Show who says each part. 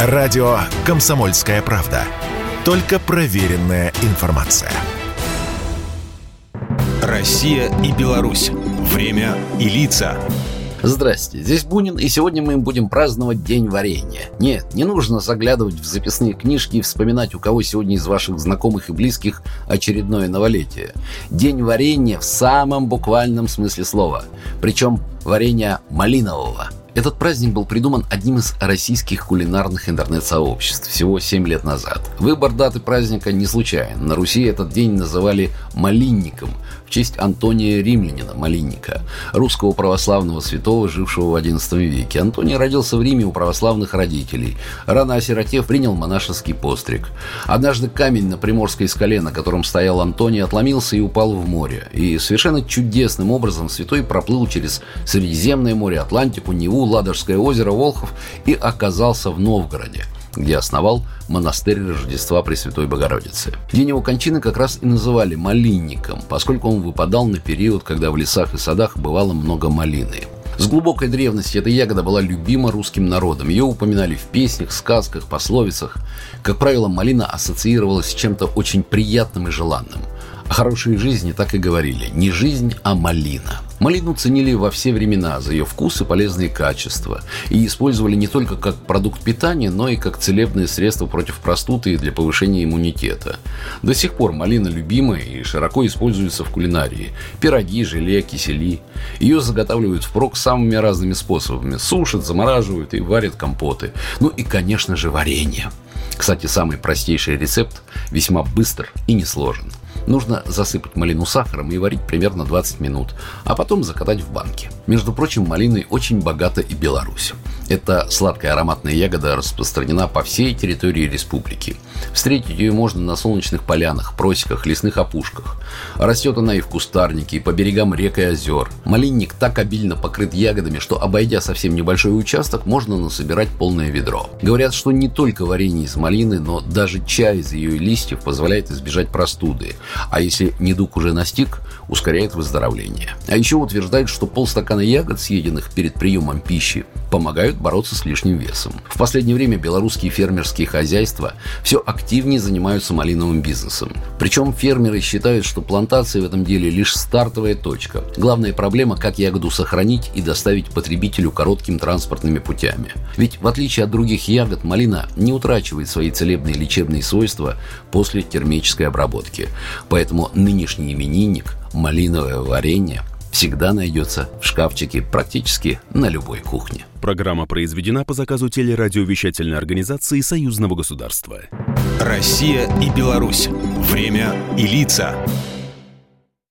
Speaker 1: Радио «Комсомольская правда». Только проверенная информация.
Speaker 2: Россия и Беларусь. Время и лица.
Speaker 3: Здрасте, здесь Бунин, и сегодня мы будем праздновать День варенья. Нет, не нужно заглядывать в записные книжки и вспоминать, у кого сегодня из ваших знакомых и близких очередное новолетие. День варенья в самом буквальном смысле слова. Причем варенья малинового – этот праздник был придуман одним из российских кулинарных интернет-сообществ всего 7 лет назад. Выбор даты праздника не случайен. На Руси этот день называли «малинником» в честь Антония Римлянина, малинника, русского православного святого, жившего в XI веке. Антоний родился в Риме у православных родителей. Рано осиротев, принял монашеский постриг. Однажды камень на Приморской скале, на котором стоял Антоний, отломился и упал в море. И совершенно чудесным образом святой проплыл через Средиземное море, Атлантику, Неву, Ладожское озеро, Волхов и оказался в Новгороде где основал монастырь Рождества Пресвятой Богородицы. День его кончины как раз и называли малинником, поскольку он выпадал на период, когда в лесах и садах бывало много малины. С глубокой древности эта ягода была любима русским народом. Ее упоминали в песнях, сказках, пословицах. Как правило, малина ассоциировалась с чем-то очень приятным и желанным – о хорошей жизни так и говорили. Не жизнь, а малина. Малину ценили во все времена за ее вкус и полезные качества. И использовали не только как продукт питания, но и как целебное средство против простуды и для повышения иммунитета. До сих пор малина любимая и широко используется в кулинарии. Пироги, желе, кисели. Ее заготавливают впрок самыми разными способами. Сушат, замораживают и варят компоты. Ну и, конечно же, варенье. Кстати, самый простейший рецепт весьма быстр и несложен. Нужно засыпать малину сахаром и варить примерно 20 минут, а потом закатать в банке. Между прочим, малиной очень богата и Беларусь. Эта сладкая ароматная ягода распространена по всей территории республики. Встретить ее можно на солнечных полянах, просеках, лесных опушках. Растет она и в кустарнике, и по берегам рек и озер. Малинник так обильно покрыт ягодами, что, обойдя совсем небольшой участок, можно насобирать полное ведро. Говорят, что не только варенье из малины, но даже чай из ее листьев позволяет избежать простуды. А если недуг уже настиг, ускоряет выздоровление. А еще утверждают, что полстакана ягод, съеденных перед приемом пищи, помогают бороться с лишним весом. В последнее время белорусские фермерские хозяйства все активнее занимаются малиновым бизнесом. Причем фермеры считают, что плантация в этом деле лишь стартовая точка. Главная проблема, как ягоду сохранить и доставить потребителю короткими транспортными путями. Ведь в отличие от других ягод, малина не утрачивает свои целебные лечебные свойства после термической обработки. Поэтому нынешний именинник, малиновое варенье – всегда найдется в шкафчике практически на любой кухне.
Speaker 2: Программа произведена по заказу телерадиовещательной организации Союзного государства. Россия и Беларусь. Время и лица.